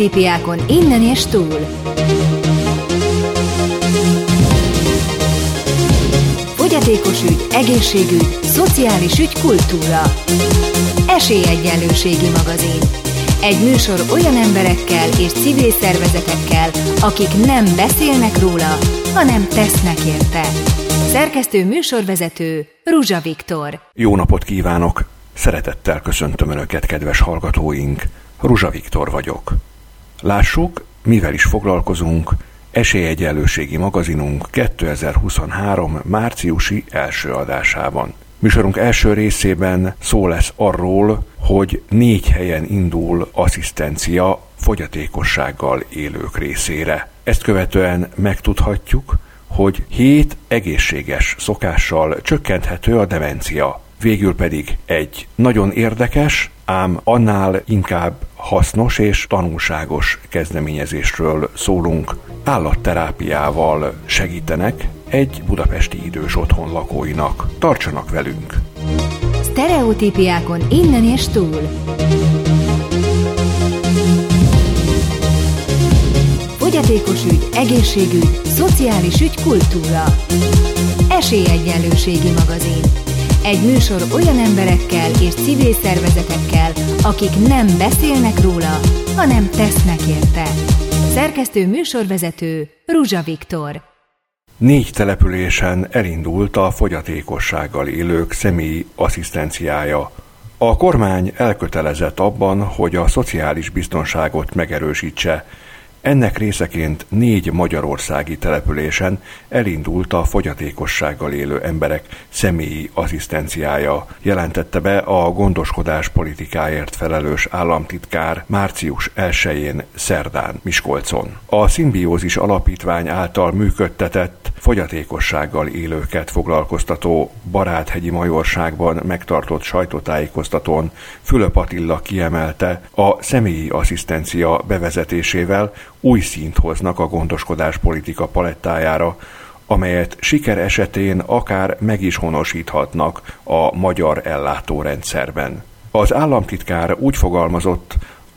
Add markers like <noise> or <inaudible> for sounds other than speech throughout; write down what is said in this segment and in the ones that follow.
Sztereotípiákon innen és túl. Fogyatékos ügy, egészségügy, szociális ügy, kultúra. Esélyegyenlőségi magazin. Egy műsor olyan emberekkel és civil szervezetekkel, akik nem beszélnek róla, hanem tesznek érte. Szerkesztő műsorvezető Ruzsa Viktor. Jó napot kívánok! Szeretettel köszöntöm Önöket, kedves hallgatóink! Ruzsa Viktor vagyok. Lássuk, mivel is foglalkozunk Esélyegyenlőségi magazinunk 2023. márciusi első adásában. Műsorunk első részében szó lesz arról, hogy négy helyen indul asszisztencia fogyatékossággal élők részére. Ezt követően megtudhatjuk, hogy hét egészséges szokással csökkenthető a demencia. Végül pedig egy nagyon érdekes, ám annál inkább hasznos és tanulságos kezdeményezésről szólunk. Állatterápiával segítenek egy budapesti idős otthon lakóinak. Tartsanak velünk! Sztereotípiákon innen és túl. Fogyatékos ügy, egészségügy, szociális ügy, kultúra. Esélyegyenlőségi magazin. Egy műsor olyan emberekkel és civil szervezetekkel, akik nem beszélnek róla, hanem tesznek érte. Szerkesztő műsorvezető Ruzsa Viktor. Négy településen elindult a fogyatékossággal élők személyi asszisztenciája. A kormány elkötelezett abban, hogy a szociális biztonságot megerősítse, ennek részeként négy magyarországi településen elindult a fogyatékossággal élő emberek személyi asszisztenciája, jelentette be a gondoskodás politikáért felelős államtitkár március 1-én szerdán Miskolcon. A Szimbiózis Alapítvány által működtetett fogyatékossággal élőket foglalkoztató Baráthegyi Majorságban megtartott sajtótájékoztatón Fülöp Attila kiemelte, a személyi asszisztencia bevezetésével új színt hoznak a gondoskodás politika palettájára, amelyet siker esetén akár meg is honosíthatnak a magyar ellátórendszerben. Az államtitkár úgy fogalmazott,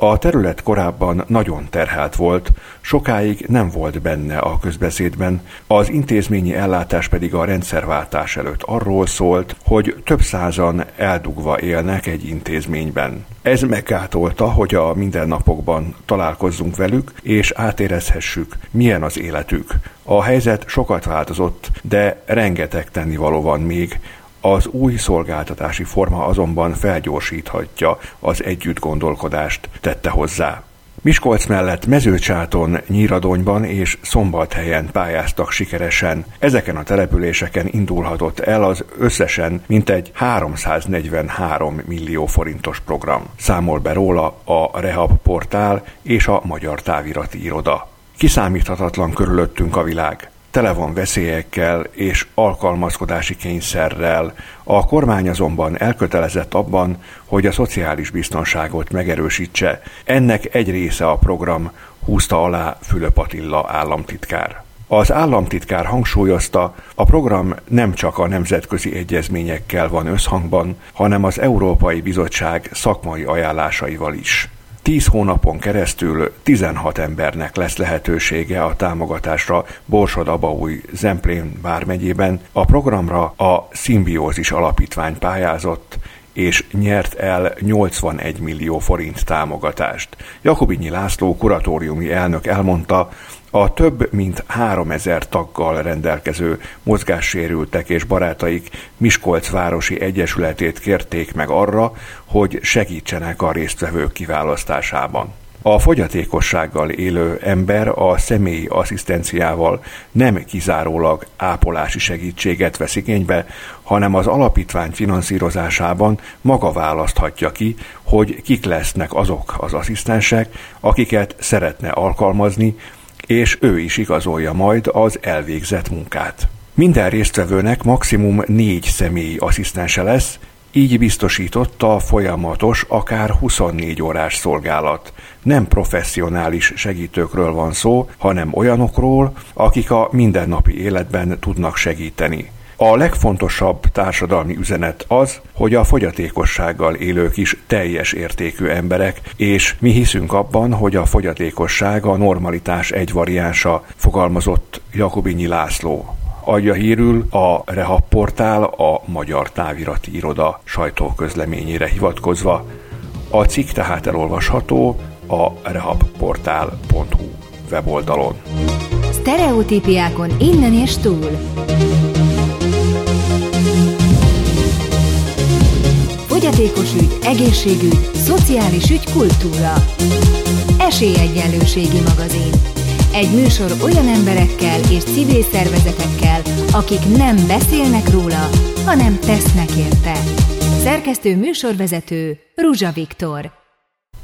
a terület korábban nagyon terhelt volt, sokáig nem volt benne a közbeszédben, az intézményi ellátás pedig a rendszerváltás előtt arról szólt, hogy több százan eldugva élnek egy intézményben. Ez meggátolta, hogy a mindennapokban találkozzunk velük, és átérezhessük, milyen az életük. A helyzet sokat változott, de rengeteg tennivaló van még, az új szolgáltatási forma azonban felgyorsíthatja az együtt gondolkodást, tette hozzá. Miskolc mellett Mezőcsáton, Nyíradonyban és Szombathelyen pályáztak sikeresen. Ezeken a településeken indulhatott el az összesen mintegy 343 millió forintos program. Számol be róla a Rehab portál és a Magyar Távirati Iroda. Kiszámíthatatlan körülöttünk a világ tele van veszélyekkel és alkalmazkodási kényszerrel. A kormány azonban elkötelezett abban, hogy a szociális biztonságot megerősítse. Ennek egy része a program, húzta alá Fülöp Attila államtitkár. Az államtitkár hangsúlyozta, a program nem csak a nemzetközi egyezményekkel van összhangban, hanem az Európai Bizottság szakmai ajánlásaival is. Tíz hónapon keresztül 16 embernek lesz lehetősége a támogatásra Borsod-Abaúj Zemplén vármegyében. A programra a Szimbiózis Alapítvány pályázott, és nyert el 81 millió forint támogatást. Jakobinyi László kuratóriumi elnök elmondta, a több mint 3000 taggal rendelkező mozgássérültek és barátaik Miskolc Városi Egyesületét kérték meg arra, hogy segítsenek a résztvevők kiválasztásában. A fogyatékossággal élő ember a személyi asszisztenciával nem kizárólag ápolási segítséget vesz igénybe, hanem az alapítvány finanszírozásában maga választhatja ki, hogy kik lesznek azok az asszisztensek, akiket szeretne alkalmazni, és ő is igazolja majd az elvégzett munkát. Minden résztvevőnek maximum négy személyi asszisztense lesz, így biztosította a folyamatos, akár 24 órás szolgálat. Nem professzionális segítőkről van szó, hanem olyanokról, akik a mindennapi életben tudnak segíteni. A legfontosabb társadalmi üzenet az, hogy a fogyatékossággal élők is teljes értékű emberek, és mi hiszünk abban, hogy a fogyatékosság a normalitás egy variánsa, fogalmazott Jakobinyi László. Adja hírül a Rehab portál a Magyar Távirati Iroda sajtóközleményére hivatkozva. A cikk tehát elolvasható a rehabportál.hu weboldalon. Stereotípiákon innen és túl. Fogyatékos ügy, egészségügy, szociális ügy, kultúra. Esélyegyenlőségi magazin. Egy műsor olyan emberekkel és civil szervezetekkel, akik nem beszélnek róla, hanem tesznek érte. Szerkesztő műsorvezető Ruzsa Viktor.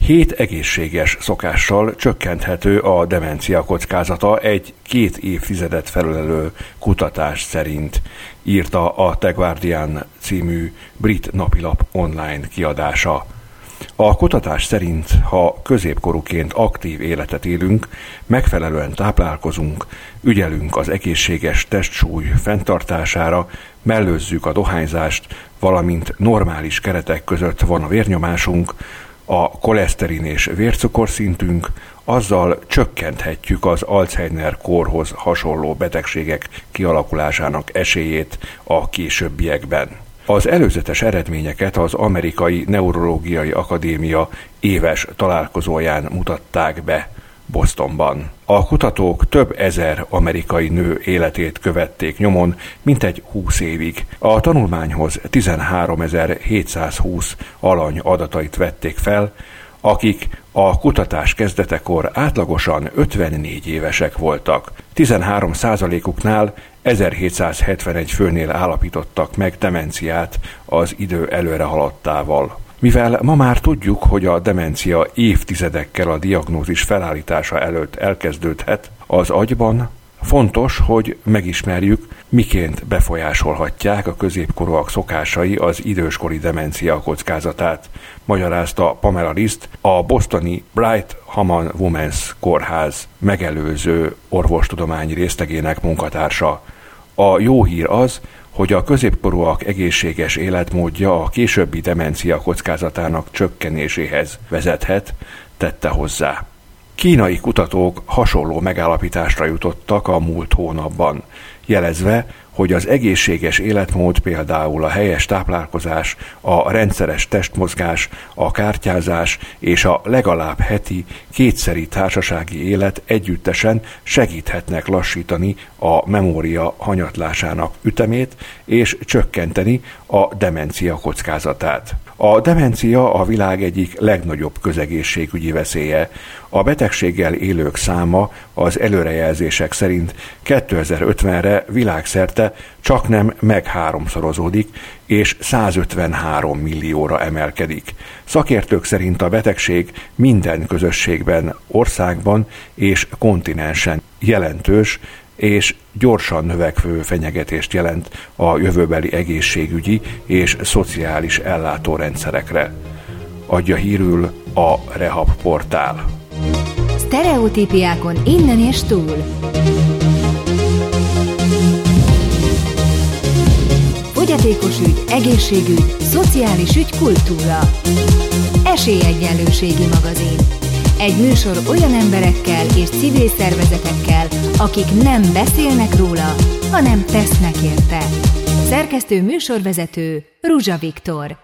Hét egészséges szokással csökkenthető a demencia kockázata egy két évtizedet felülelő kutatás szerint, írta a The Guardian című brit napilap online kiadása. A kutatás szerint, ha középkorúként aktív életet élünk, megfelelően táplálkozunk, ügyelünk az egészséges testsúly fenntartására, mellőzzük a dohányzást, valamint normális keretek között van a vérnyomásunk, a koleszterin és vércukorszintünk, azzal csökkenthetjük az Alzheimer kórhoz hasonló betegségek kialakulásának esélyét a későbbiekben. Az előzetes eredményeket az Amerikai Neurológiai Akadémia éves találkozóján mutatták be. Bostonban. A kutatók több ezer amerikai nő életét követték nyomon, mintegy 20 évig. A tanulmányhoz 13.720 alany adatait vették fel, akik a kutatás kezdetekor átlagosan 54 évesek voltak. 13 százalékuknál 1771 főnél állapítottak meg demenciát az idő előre haladtával. Mivel ma már tudjuk, hogy a demencia évtizedekkel a diagnózis felállítása előtt elkezdődhet, az agyban Fontos, hogy megismerjük, miként befolyásolhatják a középkorúak szokásai az időskori demencia kockázatát, magyarázta Pamela List, a bostoni Bright Haman Women's Kórház megelőző orvostudományi részlegének munkatársa. A jó hír az, hogy a középkorúak egészséges életmódja a későbbi demencia kockázatának csökkenéséhez vezethet, tette hozzá. Kínai kutatók hasonló megállapításra jutottak a múlt hónapban, jelezve, hogy az egészséges életmód például a helyes táplálkozás, a rendszeres testmozgás, a kártyázás és a legalább heti kétszeri társasági élet együttesen segíthetnek lassítani a memória hanyatlásának ütemét és csökkenteni a demencia kockázatát. A demencia a világ egyik legnagyobb közegészségügyi veszélye. A betegséggel élők száma az előrejelzések szerint 2050-re világszerte csak nem meg háromszorozódik, és 153 millióra emelkedik. Szakértők szerint a betegség minden közösségben, országban és kontinensen jelentős, és gyorsan növekvő fenyegetést jelent a jövőbeli egészségügyi és szociális ellátórendszerekre. Adja hírül a Rehab portál. Stereotípiákon innen és túl. Fogyatékos ügy, egészségügy, szociális ügy, kultúra. Esélyegyenlőségi magazin. Egy műsor olyan emberekkel és civil szervezetekkel, akik nem beszélnek róla, hanem tesznek érte. Szerkesztő műsorvezető Ruzsa Viktor.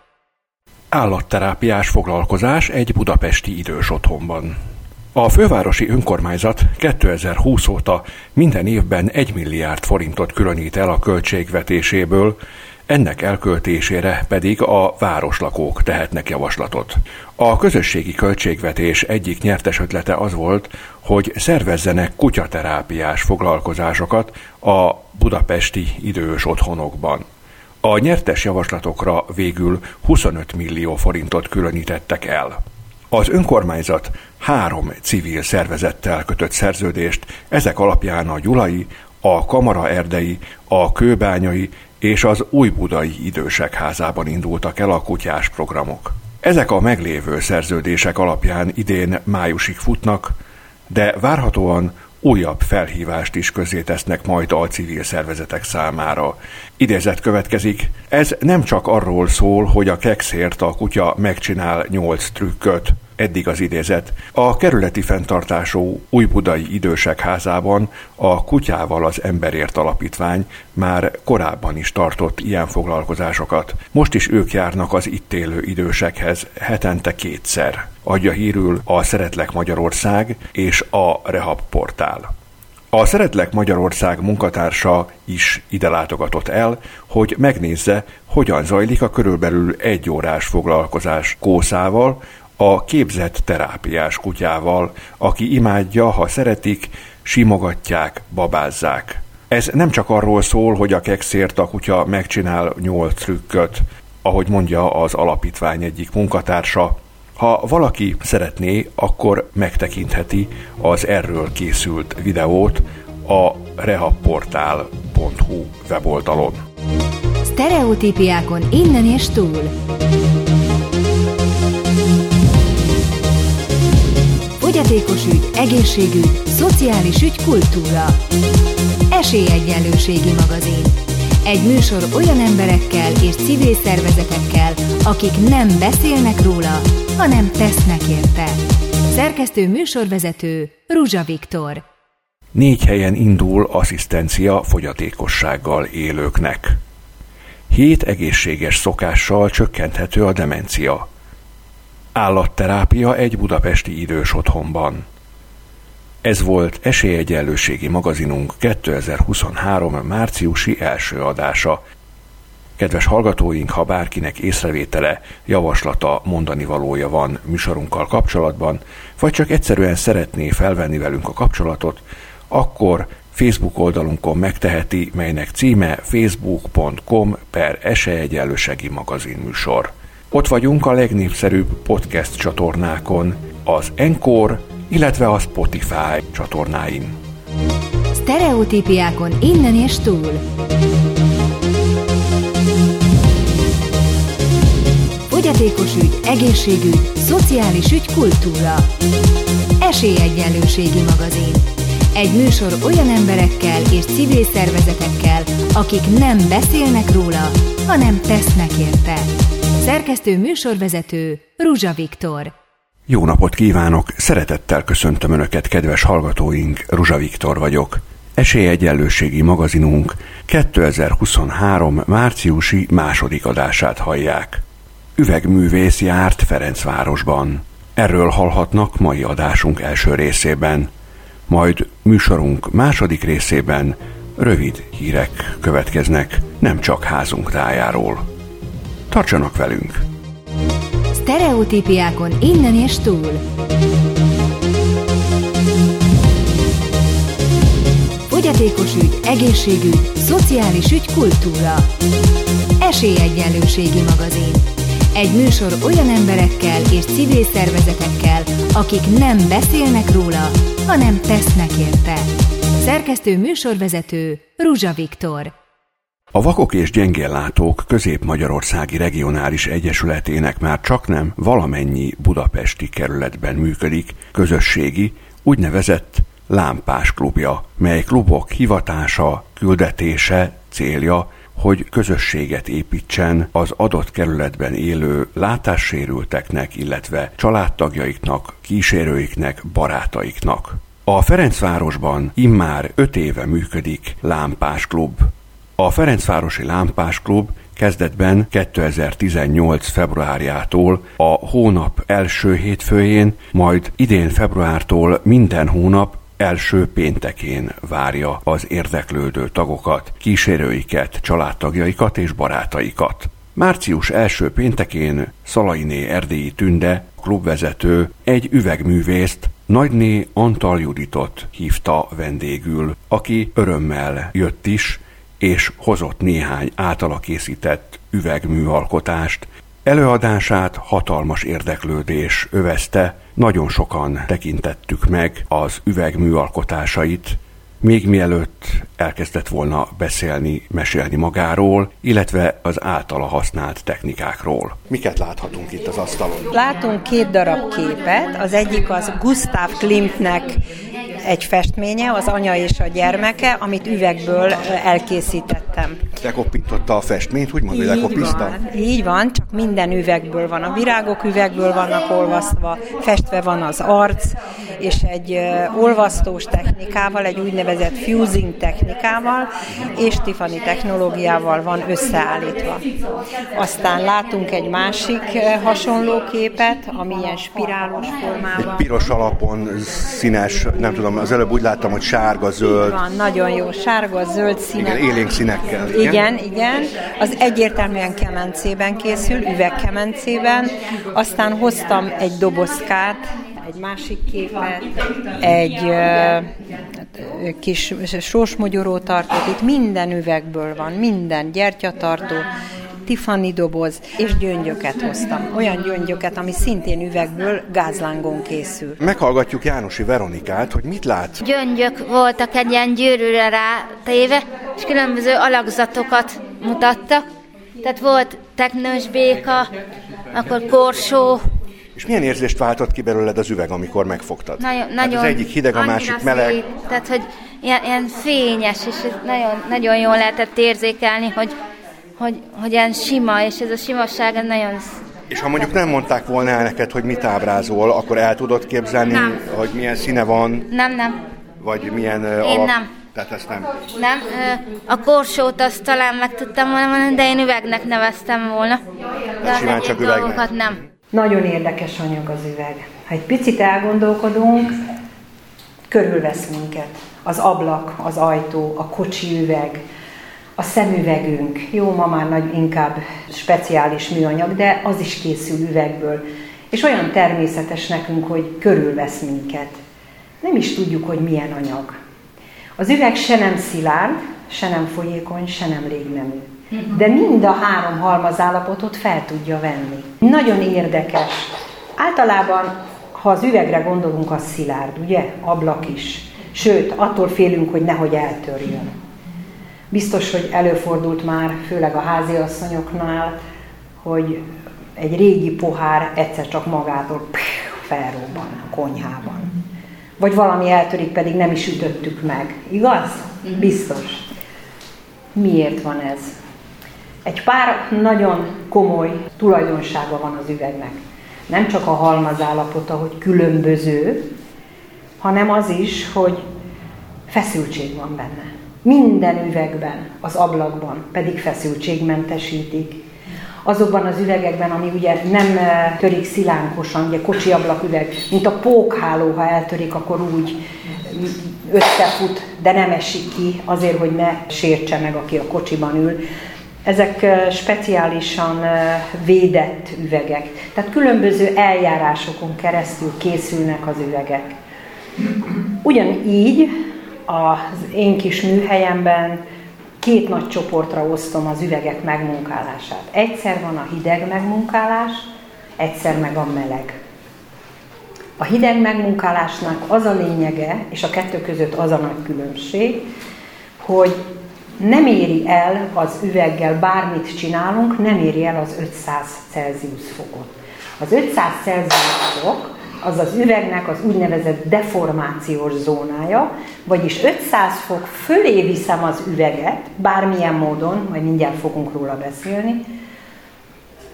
Állatterápiás foglalkozás egy budapesti idős otthonban. A fővárosi önkormányzat 2020 óta minden évben 1 milliárd forintot különít el a költségvetéséből ennek elköltésére pedig a városlakók tehetnek javaslatot. A közösségi költségvetés egyik nyertes ötlete az volt, hogy szervezzenek kutyaterápiás foglalkozásokat a budapesti idős otthonokban. A nyertes javaslatokra végül 25 millió forintot különítettek el. Az önkormányzat három civil szervezettel kötött szerződést, ezek alapján a Gyulai, a Kamara Erdei, a Kőbányai és az Újbudai Idősek Házában indultak el a kutyás programok. Ezek a meglévő szerződések alapján idén májusig futnak, de várhatóan újabb felhívást is tesznek majd a civil szervezetek számára. Idézet következik. Ez nem csak arról szól, hogy a kekszért a kutya megcsinál nyolc trükköt, Eddig az idézet. A kerületi fenntartású Újbudai Idősek Házában a Kutyával az Emberért Alapítvány már korábban is tartott ilyen foglalkozásokat. Most is ők járnak az itt élő idősekhez hetente kétszer. Adja hírül a Szeretlek Magyarország és a Rehab portál. A Szeretlek Magyarország munkatársa is ide látogatott el, hogy megnézze, hogyan zajlik a körülbelül egy órás foglalkozás kószával, a képzett terápiás kutyával, aki imádja, ha szeretik, simogatják, babázzák. Ez nem csak arról szól, hogy a kekszért a kutya megcsinál nyolc trükköt, ahogy mondja az alapítvány egyik munkatársa, ha valaki szeretné, akkor megtekintheti az erről készült videót a rehabportál.hu weboldalon. Stereotípiákon innen és túl. Fogyatékos ügy, egészségügy, szociális ügy, kultúra. Esélyegyenlőségi magazin. Egy műsor olyan emberekkel és civil szervezetekkel, akik nem beszélnek róla, hanem tesznek érte. Szerkesztő műsorvezető Ruzsa Viktor. Négy helyen indul asszisztencia fogyatékossággal élőknek. Hét egészséges szokással csökkenthető a demencia. Állatterápia egy budapesti idős otthonban. Ez volt Esélyegyenlőségi magazinunk 2023. márciusi első adása. Kedves hallgatóink, ha bárkinek észrevétele, javaslata, mondani valója van műsorunkkal kapcsolatban, vagy csak egyszerűen szeretné felvenni velünk a kapcsolatot, akkor Facebook oldalunkon megteheti, melynek címe facebook.com per esélyegyenlőségi magazinműsor. Ott vagyunk a legnépszerűbb podcast csatornákon, az Encore, illetve a Spotify csatornáin. Stereotípiákon innen és túl. Fogyatékos ügy, egészségügy, szociális ügy, kultúra. Esélyegyenlőségi magazin. Egy műsor olyan emberekkel és civil szervezetekkel, akik nem beszélnek róla, hanem tesznek érte. Szerkesztő műsorvezető Ruzsa Viktor. Jó napot kívánok! Szeretettel köszöntöm Önöket, kedves hallgatóink! Ruzsa Viktor vagyok. Esélyegyenlőségi magazinunk 2023. márciusi második adását hallják. Üvegművész járt Ferencvárosban. Erről hallhatnak mai adásunk első részében. Majd műsorunk második részében rövid hírek következnek, nem csak házunk tájáról. Tartsanak velünk! Stereotípiákon innen és túl. Fogyatékos ügy, egészségügy, szociális ügy, kultúra. Esélyegyenlőségi magazin. Egy műsor olyan emberekkel és civil szervezetekkel, akik nem beszélnek róla, hanem tesznek érte. Szerkesztő műsorvezető Ruzsa Viktor. A Vakok és Gyengéllátók Közép-Magyarországi Regionális Egyesületének már csak nem valamennyi budapesti kerületben működik közösségi, úgynevezett lámpás klubja, mely klubok hivatása, küldetése, célja, hogy közösséget építsen az adott kerületben élő látássérülteknek, illetve családtagjaiknak, kísérőiknek, barátaiknak. A Ferencvárosban immár öt éve működik Lámpás Klub, a Ferencvárosi Lámpás Klub kezdetben 2018. februárjától a hónap első hétfőjén, majd idén februártól minden hónap első péntekén várja az érdeklődő tagokat, kísérőiket, családtagjaikat és barátaikat. Március első péntekén Szalainé Erdélyi Tünde, klubvezető, egy üvegművészt, Nagyné Antal Juditot hívta vendégül, aki örömmel jött is, és hozott néhány általa készített üvegműalkotást. Előadását hatalmas érdeklődés övezte, nagyon sokan tekintettük meg az üvegműalkotásait, még mielőtt elkezdett volna beszélni, mesélni magáról, illetve az általa használt technikákról. Miket láthatunk itt az asztalon? Látunk két darab képet, az egyik az Gustav Klimtnek egy festménye, az anya és a gyermeke, amit üvegből elkészítettem. Lekopintotta a festményt, úgymond, hogy lekopizta? Így van, csak minden üvegből van. A virágok üvegből vannak olvasztva, festve van az arc, és egy olvasztós technikával, egy úgynevezett fusing technikával, és Tiffany technológiával van összeállítva. Aztán látunk egy másik hasonló képet, ami ilyen spirálos formában. Egy piros alapon színes, nem tudom, az előbb úgy láttam, hogy sárga, zöld. Van, nagyon jó, sárga, zöld színek. Igen, élénk színekkel. Igen, igen, igen. Az egyértelműen kemencében készül, üvegkemencében. Aztán hoztam egy dobozkát, egy másik képet, egy uh, kis sósmogyorótartót, itt minden üvegből van, minden gyertyatartó, Tiffany doboz, és gyöngyöket hoztam. Olyan gyöngyöket, ami szintén üvegből gázlángon készül. Meghallgatjuk Jánosi Veronikát, hogy mit lát. Gyöngyök voltak egy ilyen gyűrűre rá téve, és különböző alakzatokat mutattak. Tehát volt teknős béka, akkor korsó, és milyen érzést váltott ki belőled az üveg, amikor megfogtad? Nagyon, hát nagyon az egyik hideg, a másik meleg. Szép, tehát, hogy ilyen, ilyen fényes, és nagyon, nagyon jól lehetett érzékelni, hogy, hogy, hogy ilyen sima, és ez a simaság nagyon és ha mondjuk nem mondták volna el neked, hogy mit ábrázol, akkor el tudod képzelni, nem. hogy milyen színe van? Nem, nem. Vagy milyen Én alap... nem. Tehát ezt nem? Nem. A korsót azt talán meg tudtam volna mondani, de én üvegnek neveztem volna. De simán csak üvegnek? nem. Nagyon érdekes anyag az üveg. Ha egy picit elgondolkodunk, körülvesz minket. Az ablak, az ajtó, a kocsi üveg, a szemüvegünk. Jó, ma már nagy, inkább speciális műanyag, de az is készül üvegből. És olyan természetes nekünk, hogy körülvesz minket. Nem is tudjuk, hogy milyen anyag. Az üveg se nem szilárd, se nem folyékony, se nem légnemű de mind a három halmazállapotot fel tudja venni. Nagyon érdekes. Általában, ha az üvegre gondolunk, az szilárd, ugye? Ablak is. Sőt, attól félünk, hogy nehogy eltörjön. Biztos, hogy előfordult már, főleg a háziasszonyoknál, hogy egy régi pohár egyszer csak magától felrobban a konyhában. Vagy valami eltörik, pedig nem is ütöttük meg. Igaz? Mhm. Biztos. Miért van ez? Egy pár nagyon komoly tulajdonsága van az üvegnek. Nem csak a halmazállapota, hogy különböző, hanem az is, hogy feszültség van benne. Minden üvegben, az ablakban pedig feszültségmentesítik. Azokban az üvegekben, ami ugye nem eh, törik szilánkosan, ugye kocsi ablaküveg, mint a pókháló, ha eltörik, akkor úgy összefut, de nem esik ki, azért, hogy ne sértse meg, aki a kocsiban ül. Ezek speciálisan védett üvegek. Tehát különböző eljárásokon keresztül készülnek az üvegek. Ugyanígy az én kis műhelyemben két nagy csoportra osztom az üvegek megmunkálását. Egyszer van a hideg megmunkálás, egyszer meg a meleg. A hideg megmunkálásnak az a lényege, és a kettő között az a nagy különbség, hogy nem éri el az üveggel bármit csinálunk, nem éri el az 500 Celsius fokot. Az 500 Celsius fok az az üvegnek az úgynevezett deformációs zónája, vagyis 500 fok fölé viszem az üveget, bármilyen módon, majd mindjárt fogunk róla beszélni,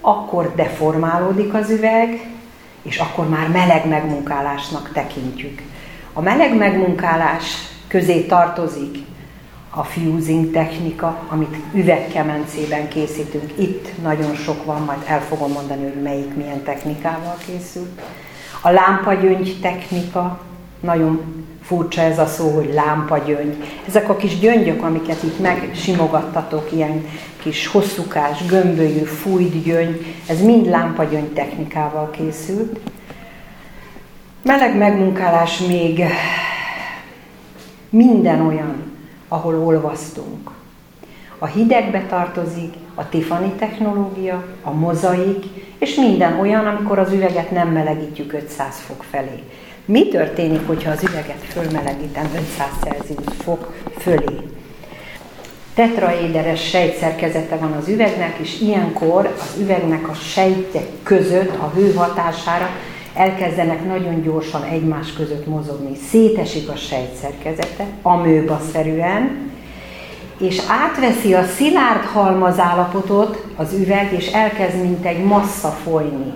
akkor deformálódik az üveg, és akkor már meleg megmunkálásnak tekintjük. A meleg megmunkálás közé tartozik a fusing technika, amit üvegkemencében készítünk. Itt nagyon sok van, majd el fogom mondani, hogy melyik milyen technikával készült. A lámpagyöngy technika, nagyon furcsa ez a szó, hogy lámpagyöngy. Ezek a kis gyöngyök, amiket itt megsimogattatok, ilyen kis hosszúkás, gömbölyű, fújt gyöngy, ez mind lámpagyöngy technikával készült. Meleg megmunkálás még minden olyan ahol olvasztunk. A hidegbe tartozik a Tiffany technológia, a mozaik, és minden olyan, amikor az üveget nem melegítjük 500 fok felé. Mi történik, hogyha az üveget fölmelegítem 500 Celsius fok fölé? Tetraéderes sejtszerkezete van az üvegnek, és ilyenkor az üvegnek a sejtek között a hő hatására elkezdenek nagyon gyorsan egymás között mozogni, szétesik a sejtszerkezete, amőba-szerűen, és átveszi a szilárd halmazállapotot az üveg, és elkezd mint egy massza folyni.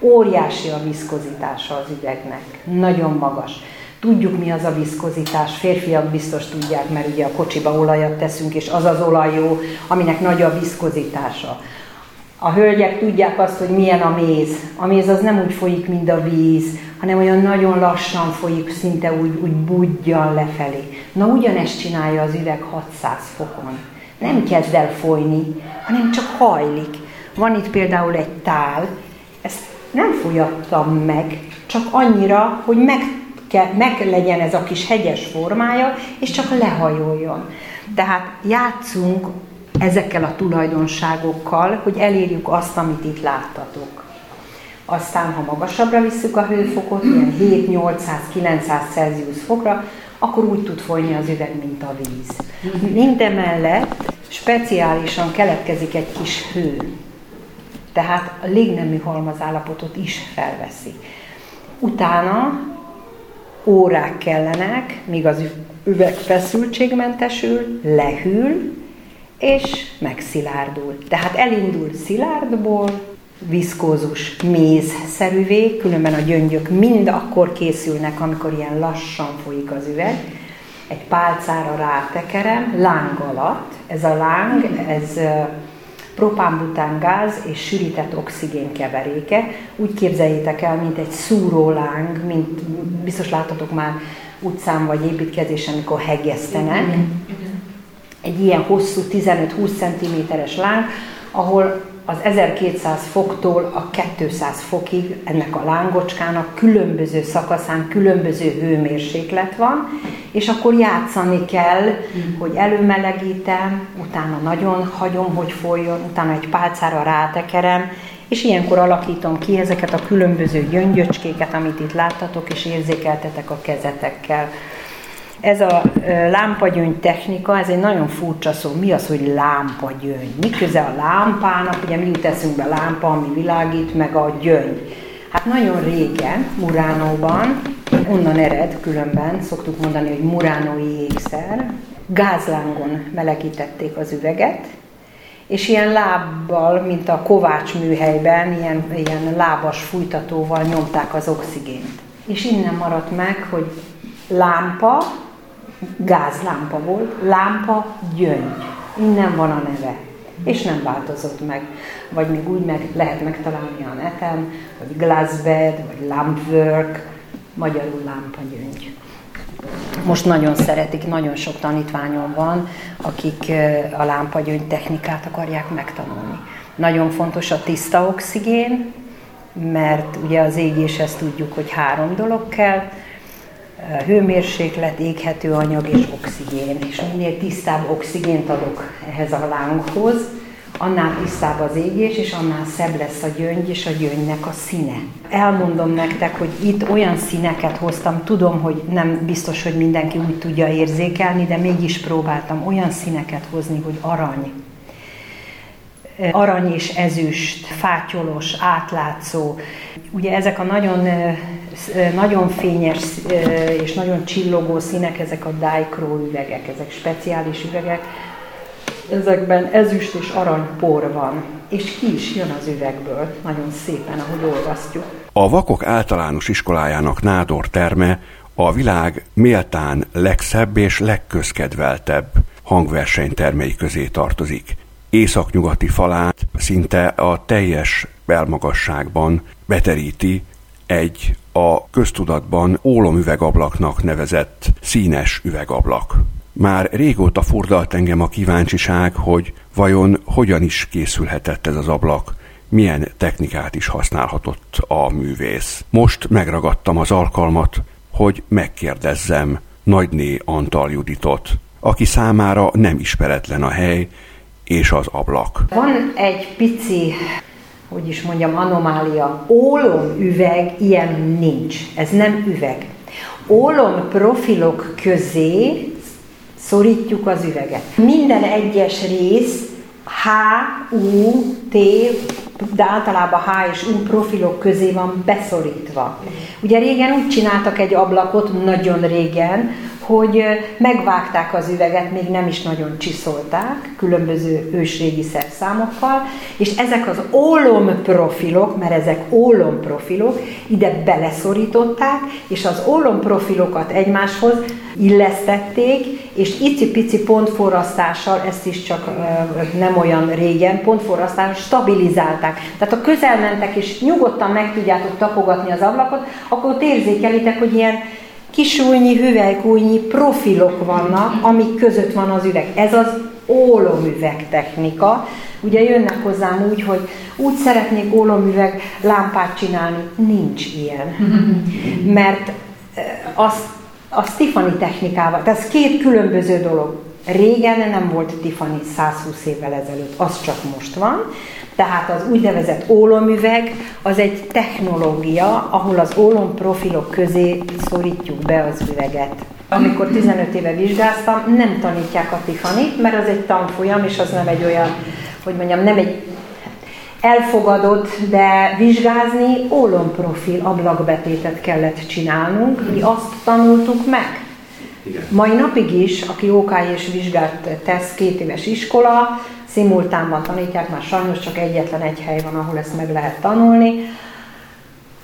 Óriási a viszkozitása az üvegnek, nagyon magas. Tudjuk, mi az a viszkozitás, férfiak biztos tudják, mert ugye a kocsiba olajat teszünk, és az az olaj jó, aminek nagy a viszkozitása. A hölgyek tudják azt, hogy milyen a méz. A méz az nem úgy folyik, mint a víz, hanem olyan nagyon lassan folyik, szinte úgy, úgy budjan lefelé. Na ugyanezt csinálja az üveg 600 fokon. Nem kezd el folyni, hanem csak hajlik. Van itt például egy tál, ezt nem folyattam meg, csak annyira, hogy meg, kell, meg legyen ez a kis hegyes formája, és csak lehajoljon. Tehát játszunk ezekkel a tulajdonságokkal, hogy elérjük azt, amit itt láttatok. Aztán, ha magasabbra visszük a hőfokot, ilyen 7-800-900 Celsius fokra, akkor úgy tud folyni az üveg, mint a víz. Mindemellett speciálisan keletkezik egy kis hő. Tehát a légnemű halmazállapotot is felveszi. Utána órák kellenek, míg az üveg feszültségmentesül, lehűl, és megszilárdul. Tehát elindul szilárdból, viszkózus mézszerűvé, különben a gyöngyök mind akkor készülnek, amikor ilyen lassan folyik az üveg. Egy pálcára rátekerem, láng alatt. Ez a láng, ez propánbután gáz és sűrített oxigén keveréke. Úgy képzeljétek el, mint egy szúróláng, mint biztos láttatok már utcán vagy építkezésen, amikor hegesztenek. Egy ilyen hosszú 15-20 cm-es láng, ahol az 1200 foktól a 200 fokig ennek a lángocskának különböző szakaszán különböző hőmérséklet van, és akkor játszani kell, hogy előmelegítem, utána nagyon hagyom, hogy folyjon, utána egy pálcára rátekerem, és ilyenkor alakítom ki ezeket a különböző gyöngyöcskéket, amit itt láttatok, és érzékeltetek a kezetekkel. Ez a lámpagyöngy technika, ez egy nagyon furcsa szó. Mi az, hogy lámpagyöngy? Mi köze a lámpának? Ugye mi jut be lámpa, ami világít, meg a gyöngy. Hát nagyon régen, Muránóban, onnan ered különben, szoktuk mondani, hogy muránói ékszer, gázlángon melegítették az üveget, és ilyen lábbal, mint a Kovács műhelyben, ilyen, ilyen lábas fújtatóval nyomták az oxigént. És innen maradt meg, hogy lámpa, gázlámpa volt, lámpa gyöngy. Innen van a neve. És nem változott meg. Vagy még úgy meg lehet megtalálni a neten, vagy glassbed, vagy lampwork, magyarul lámpagyöngy. Most nagyon szeretik, nagyon sok tanítványom van, akik a lámpagyöngy technikát akarják megtanulni. Nagyon fontos a tiszta oxigén, mert ugye az égéshez tudjuk, hogy három dolog kell, hőmérséklet, éghető anyag és oxigén. És minél tisztább oxigént adok ehhez a lánghoz, annál tisztább az égés, és annál szebb lesz a gyöngy és a gyöngynek a színe. Elmondom nektek, hogy itt olyan színeket hoztam, tudom, hogy nem biztos, hogy mindenki úgy tudja érzékelni, de mégis próbáltam olyan színeket hozni, hogy arany, arany és ezüst, fátyolos, átlátszó. Ugye ezek a nagyon, nagyon fényes és nagyon csillogó színek, ezek a Dichro üvegek, ezek speciális üvegek, ezekben ezüst és aranypor van, és ki is jön az üvegből, nagyon szépen, ahogy olvasztjuk. A Vakok általános iskolájának nádor terme a világ méltán legszebb és legközkedveltebb hangversenytermei közé tartozik északnyugati falát szinte a teljes belmagasságban beteríti egy a köztudatban ólomüvegablaknak nevezett színes üvegablak. Már régóta furdalt engem a kíváncsiság, hogy vajon hogyan is készülhetett ez az ablak, milyen technikát is használhatott a művész. Most megragadtam az alkalmat, hogy megkérdezzem Nagyné Antal Juditot, aki számára nem ismeretlen a hely, és az ablak. Van egy pici, hogy is mondjam, anomália. Ólom üveg, ilyen nincs. Ez nem üveg. Ólom profilok közé szorítjuk az üveget. Minden egyes rész H, U, T de általában H és U profilok közé van beszorítva. Ugye régen úgy csináltak egy ablakot, nagyon régen, hogy megvágták az üveget, még nem is nagyon csiszolták, különböző ősrégi szerszámokkal, és ezek az ólom profilok, mert ezek ólom profilok, ide beleszorították, és az ólom profilokat egymáshoz illesztették, és icipici pontforrasztással, ezt is csak nem olyan régen, pontforrasztással stabilizálták. Tehát ha közel mentek, és nyugodtan meg tudjátok tapogatni az ablakot, akkor ott érzékelitek, hogy ilyen kisújnyi, hüvelykújnyi profilok vannak, amik között van az üveg. Ez az ólomüveg technika. Ugye jönnek hozzám úgy, hogy úgy szeretnék ólomüveg lámpát csinálni. Nincs ilyen. <laughs> Mert azt, a Tiffany technikával, tehát ez két különböző dolog. Régen nem volt Tiffany 120 évvel ezelőtt, az csak most van. Tehát az úgynevezett ólomüveg az egy technológia, ahol az ólomprofilok közé szorítjuk be az üveget. Amikor 15 éve vizsgáztam, nem tanítják a tiffany mert az egy tanfolyam, és az nem egy olyan, hogy mondjam, nem egy elfogadott, de vizsgázni ólomprofil ablakbetétet kellett csinálnunk, mi azt tanultuk meg. Igen. Mai napig is, aki OK és vizsgát tesz, két éves iskola, szimultánban tanítják, már sajnos csak egyetlen egy hely van, ahol ezt meg lehet tanulni.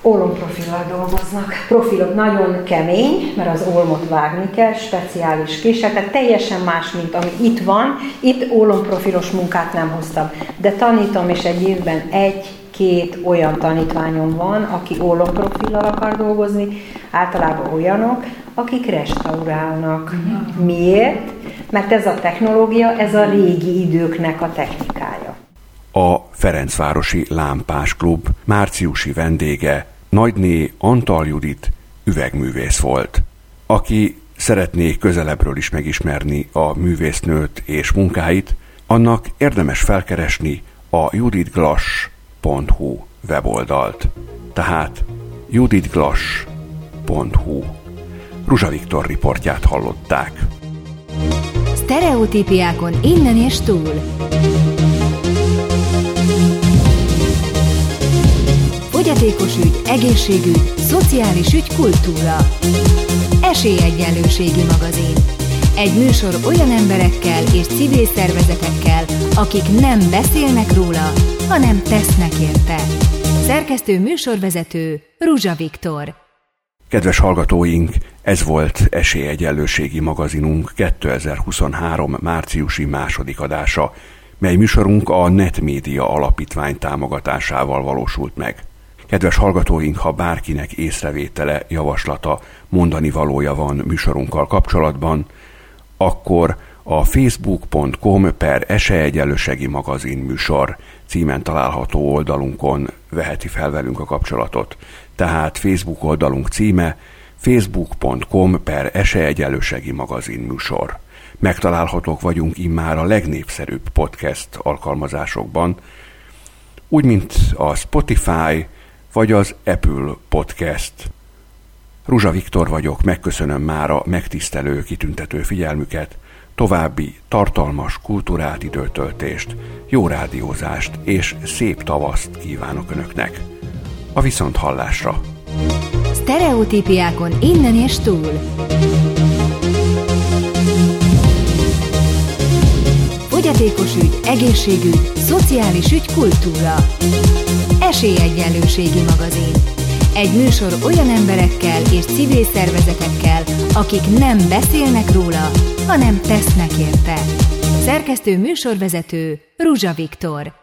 Ólomprofillal dolgoznak. Profilok nagyon kemény, mert az olmot vágni kell, speciális késsel, tehát teljesen más, mint ami itt van. Itt ólomprofilos munkát nem hoztam, de tanítom, és egy évben egy két olyan tanítványom van, aki ólomprofillal akar dolgozni, általában olyanok, akik restaurálnak. Miért? Mert ez a technológia, ez a régi időknek a technikája. A Ferencvárosi Lámpás Klub márciusi vendége Nagyné Antal Judit üvegművész volt, aki szeretné közelebbről is megismerni a művésznőt és munkáit, annak érdemes felkeresni a juditglass.hu weboldalt. Tehát juditglass.hu Ruzsa Viktor riportját hallották. Stereotípiákon innen és túl. Fogyatékos ügy, egészségügy, szociális ügy, kultúra. Esélyegyenlőségi magazin. Egy műsor olyan emberekkel és civil szervezetekkel, akik nem beszélnek róla, hanem tesznek érte. Szerkesztő műsorvezető Ruzsa Viktor. Kedves hallgatóink, ez volt Esélyegyenlőségi magazinunk 2023. márciusi második adása, mely műsorunk a Netmédia Alapítvány támogatásával valósult meg. Kedves hallgatóink, ha bárkinek észrevétele, javaslata, mondani valója van műsorunkkal kapcsolatban, akkor a facebook.com per esélyegyenlőségi magazin műsor címen található oldalunkon veheti fel velünk a kapcsolatot. Tehát Facebook oldalunk címe facebook.com per esélyegyenlőségi magazin műsor. Megtalálhatók vagyunk immár a legnépszerűbb podcast alkalmazásokban, úgy, mint a Spotify vagy az Apple Podcast. Ruzsa Viktor vagyok, megköszönöm már a megtisztelő, kitüntető figyelmüket, további tartalmas kultúrát időtöltést, jó rádiózást és szép tavaszt kívánok Önöknek. A viszont hallásra! Stereotípiákon innen és túl. Fogyatékos ügy, egészségügy, szociális ügy, kultúra. Esélyegyenlőségi magazin. Egy műsor olyan emberekkel és civil szervezetekkel, akik nem beszélnek róla, hanem tesznek érte. Szerkesztő műsorvezető Ruzsa Viktor.